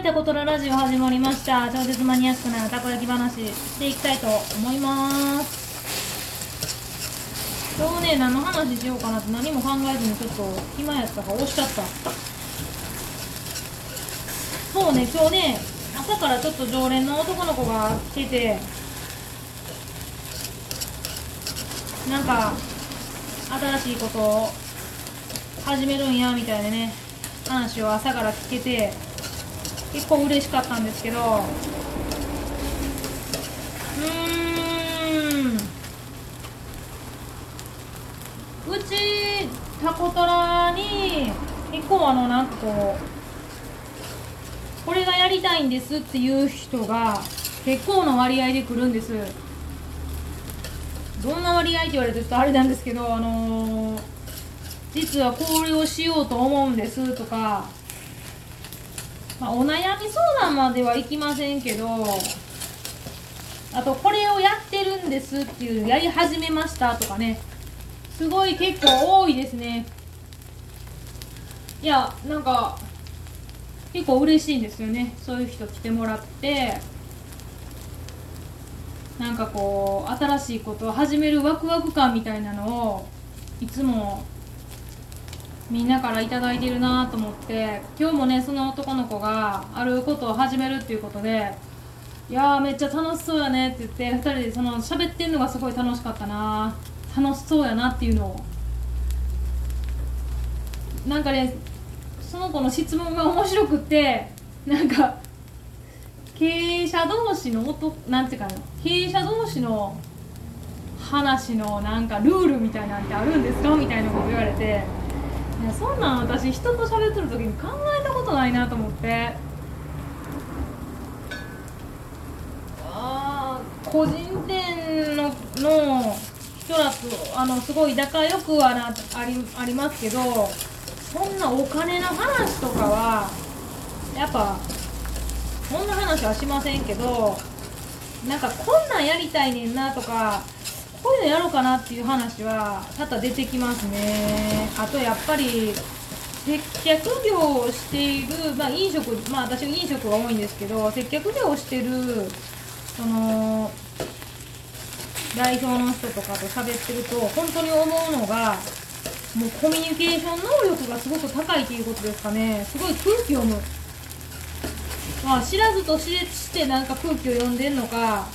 いタコトララジオ始まりました。超絶マニアックなたこ焼き話していきたいと思います。今日ね何の話しようかなって何も考えずにちょっと暇やったから押しちゃった。そうね今日ね朝からちょっと常連の男の子が来ててなんか新しいことを始めるんやみたいなね話を朝から聞けて。結構嬉しかったんですけどうーん。うちタコトラに結構あのなんかこうこれがやりたいんですっていう人が結構な割合で来るんです。どんな割合って言われるとちょっとあれなんですけどあのー、実はこれをしようと思うんですとかまあ、お悩み相談まではいきませんけどあとこれをやってるんですっていうやり始めましたとかねすごい結構多いですね。いやなんか結構嬉しいんですよね。そういう人来てもらってなんかこう新しいことを始めるワクワク感みたいなのをいつもみんなから頂いてるなと思って今日もねその男の子があることを始めるっていうことでいやーめっちゃ楽しそうやねって言って2人でその喋ってんのがすごい楽しかったな。楽しそうやなっていうのを。なんかねその子の質問が面白くってなんか経営者同士の音なんていうかな経営者同士の話のなんかルールみたいなんてあるんですかみたいなこと言われてやそんなん私人と喋ってる時に考えたことないなと思って。あ個人店のの人らとあのすごい仲良くはなありありますけどそんなお金の話とかはやっぱそんな話はしませんけどなんかこんなんやりたいねんなとかこういうのやろうかなっていう話は多々出てきますね。あとやっぱり接客業をしている、まあ、飲食まあ私飲食が多いんですけど接客業をしてるその代表の人とかと喋ってると本当に思うのがもうコミュニケーション能力がすごく高いということですかね。すごい空気読む。まあ知らずと知れしてなんか空気を読んでんのか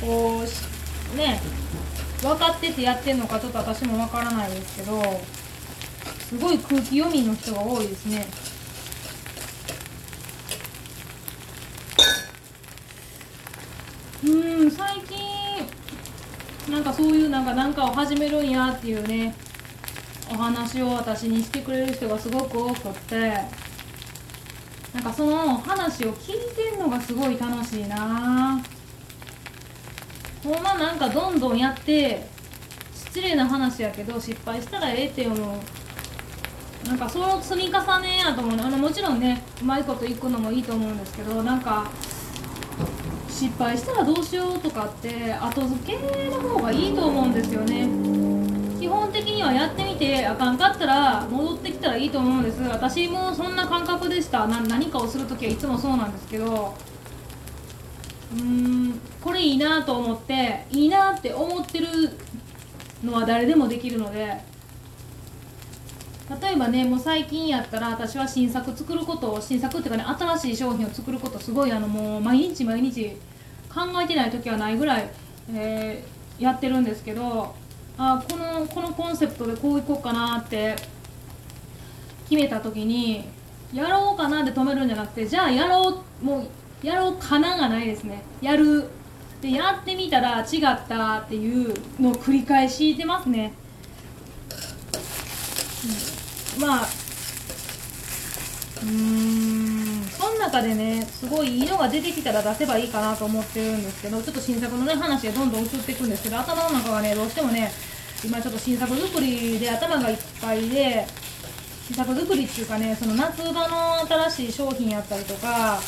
こうね分かっててやってんのかちょっと私も分からないですけどすごい空気読みの人が多いですね。うん最近なんかそういうなんか何かを始めるんやっていうねお話を私にしてくれる人がすごく多くってなんかその話を聞いてんのがすごい楽しいな。ぁほんまなんかどんどんやって失礼な話やけど失敗したらええって思う。なんかその積み重ねやと思うあのもちろんねうまいこといくのもいいと思うんですけどなんか失敗したらどうしようとかって後付けの方がいいと思うんですよね。基本的にはやってみてあかんかったら戻ってきたらいいと思うんです。私もそんな感覚でした。何かをする時はいつもそうなんですけど。うーん。これいいなと思っていいなって思ってるのは誰でもできるので例えばねもう最近やったら私は新作作ることを新作っていうかね新しい商品を作ることすごいあのもう毎日毎日考えてない時はないぐらい、えー、やってるんですけどあこのこのコンセプトでこういこうかなって決めた時にやろうかなって止めるんじゃなくてじゃあやろうもうやろうかながないですね。やるでやってみたら違ったっていうのを繰り返してますね、うん、まあうーん。その中でねすごいいいのが出てきたら出せばいいかなと思ってるんですけどちょっと新作のね話がどんどん移っていくんですけど頭の中がねどうしてもね今ちょっと新作作りで頭がいっぱいで新作作りっていうかねその夏場の新しい商品やったりとか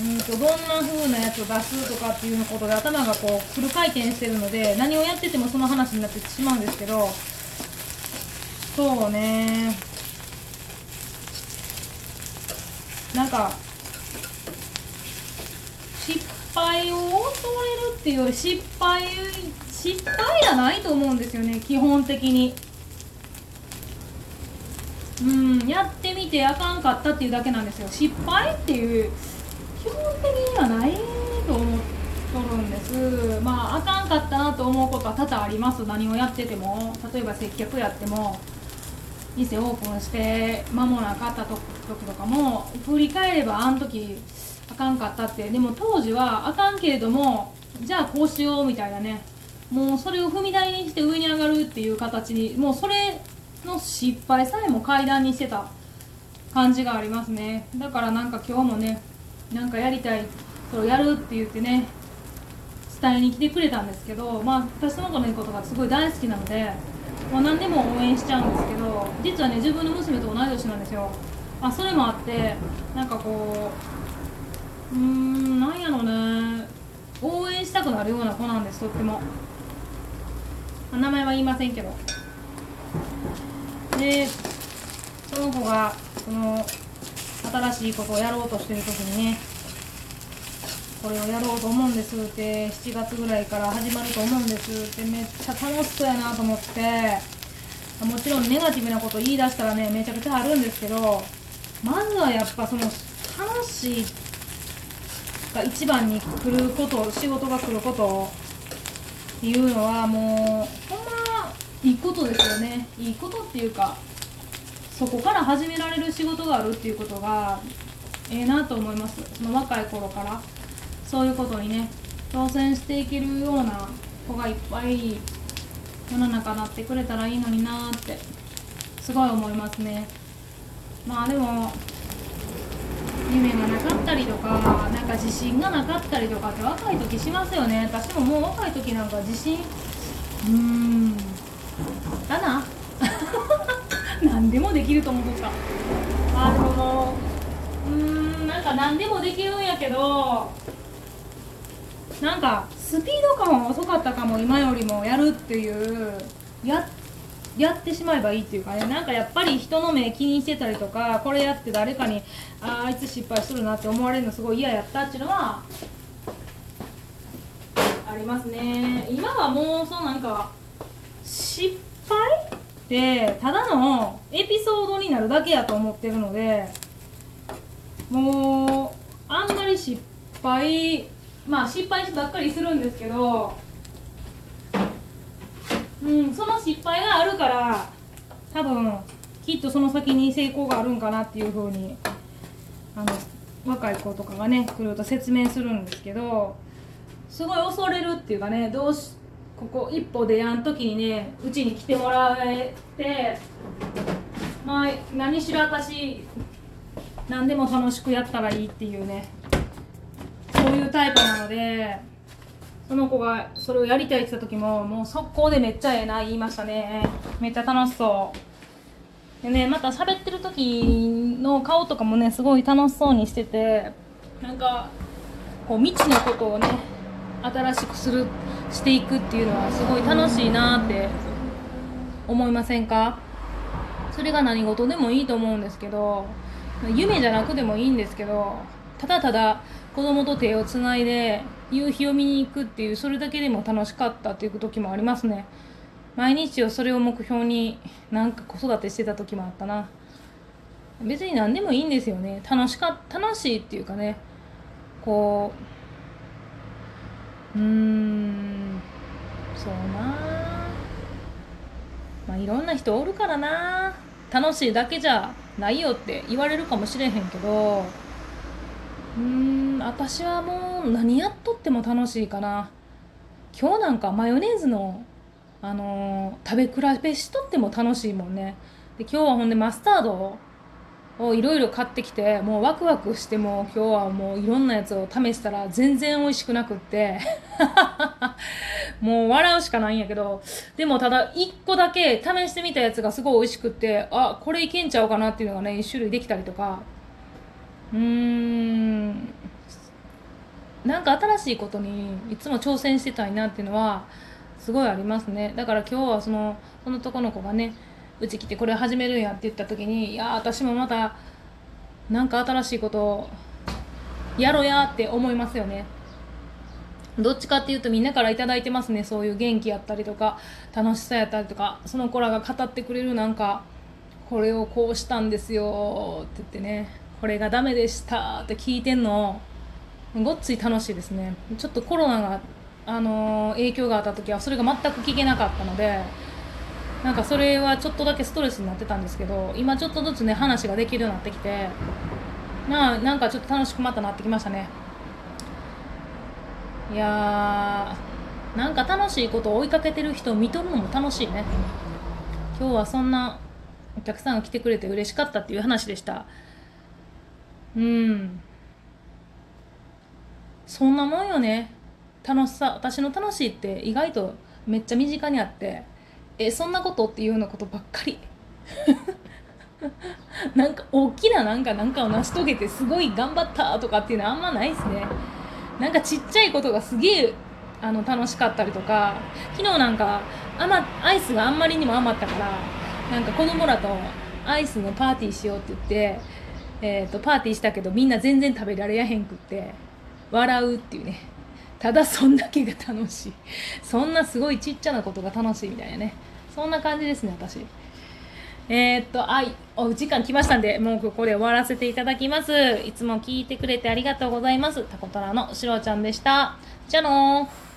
うんとどんな風なやつを出すとかっていうのことで頭がこうフル回転してるので何をやっててもその話になってしまうんですけどそうね。なんか失敗を恐れるっていうより失敗失敗じゃないと思うんですよね基本的に。うんやってみてあかんかったっていうだけなんですよ。失敗っていう基本的にはないと思っとるんです。まああかんかったなと思うことは多々あります。何をやってても。例えば接客やっても。店オープンして間もなかった時とかも。振り返ればあの時あかんかったって。でも当時はあかんけれどもじゃあこうしようみたいなね。もうそれを踏み台にして上に上がるっていう形に。もうそれの失敗さえも階段にしてた感じがありますね。だからなんか今日もねなんかやりたいそれをやるって言ってね伝えに来てくれたんですけどまあ私その子のことがすごい大好きなのでもう何でも応援しちゃうんですけど実はね自分の娘と同い年なんですよ。あそれもあってなんかこううーんなんやろうね応援したくなるような子なんですとっても。名前は言いませんけど。でその子がその新しいことをやろうとしてる時にねこれをやろうと思うんですって7月ぐらいから始まると思うんですってめっちゃ楽しそうやなと思ってもちろんネガティブなこと言い出したらねめちゃくちゃあるんですけどまずはやっぱその楽しいが一番に来ること仕事が来ることっていうのはもうほんまいいことですよね。いいことっていうかそこから始められる仕事があるっていうことがええなと思います。その若い頃から。そういうことにね挑戦していけるような子がいっぱい世の中なってくれたらいいのになってすごい思いますね。まあでも夢がなかったりとかなんか自信がなかったりとかって若い時しますよね。私ももう若い時なんか自信うーんだな。でもできると思っとった。あでももうんなんか何でもできるんやけどなんかスピード感は遅かったかも今よりもやるっていう。ややってしまえばいいっていうかね。なんかやっぱり人の目気にしてたりとかこれやって誰かにああいつ失敗するなって思われるのすごい嫌やったっていうのはありますね。今はもうそうなんか失敗てただのエピソードになるだけやと思ってるのでもうあんまり失敗まあ失敗ばっかりするんですけどうんその失敗があるから多分きっとその先に成功があるんかなっていうふうにあの若い子とかがね来ると説明するんですけどすごい恐れるっていうかねどうしここ一歩でやん時にねうちに来てもらえてまあ何しろ私何でも楽しくやったらいいっていうねそういうタイプなのでその子がそれをやりたいって言った時ももう速攻でめっちゃええな言いましたね。めっちゃ楽しそう。でねまた喋ってる時の顔とかもねすごい楽しそうにしててなんかこう未知のことをね新しくするしていくっていうのはすごい楽しいなって思いませんか？それが何事でもいいと思うんですけど夢じゃなくてもいいんですけどただただ子供と手をつないで夕日を見に行くっていうそれだけでも楽しかったっていう時もありますね。毎日をそれを目標になんか子育てしてた時もあったな。別に何でもいいんですよね。楽しか楽しいっていうかね。こううーんそうなまあいろんな人おるからな。楽しいだけじゃないよって言われるかもしれへんけど。うーん私はもう何やっとっても楽しいかな。今日なんかマヨネーズの、あのー食べ比べしとっても楽しいもんね。で今日はほんでマスタードをいろいろ買ってきてもうワクワクしても今日はもういろんなやつを試したら全然美味しくなくって。もう笑うしかないんやけど。でもただ1個だけ試してみたやつがすごい美味しくってあこれいけんちゃうかなっていうのがね1種類できたりとか。うーん。なんか新しいことにいつも挑戦してたいなっていうのはすごいありますね。だから今日はそのその男の子がねうち来てこれ始めるんやって言った時にいや私もまたなんか新しいことやろうやって思いますよね。どっちかっていうとみんなから頂いてますね。そういう元気やったりとか楽しさやったりとかその子らが語ってくれるなんかこれをこうしたんですよって言ってねこれがダメでしたって聞いてんのごっつい楽しいですね。ちょっとコロナが、あのー、影響があった時はそれが全く聞けなかったのでなんかそれはちょっとだけストレスになってたんですけど今ちょっとずつね話ができるようになってきてまあなんかちょっと楽しくまたなってきましたね。いやーなんか楽しいことを追いかけてる人を見とるのも楽しいね。今日はそんなお客さんが来てくれて嬉しかったっていう話でした。うん。そんなもんよね。楽しさ私の楽しいって意外とめっちゃ身近にあって。えそんなことっていうようなことばっかり。なんか大きななんかなんかを成し遂げてすごい頑張ったとかっていうのはあんまないですね。なんかちっちゃいことがすげえあの楽しかったりとか。昨日なんか余アイスがあんまりにも余ったからなんか子供らとアイスのパーティーしようって言って、えーと、パーティーしたけどみんな全然食べられやへんくって笑うっていうね。ただそんだけが楽しい。そんなすごいちっちゃなことが楽しいみたいなね。そんな感じですね私。えー、っとはい。お時間来ましたんでもうここで終わらせていただきます。いつも聞いてくれてありがとうございます。タコトラのしろちゃんでした。じゃのー。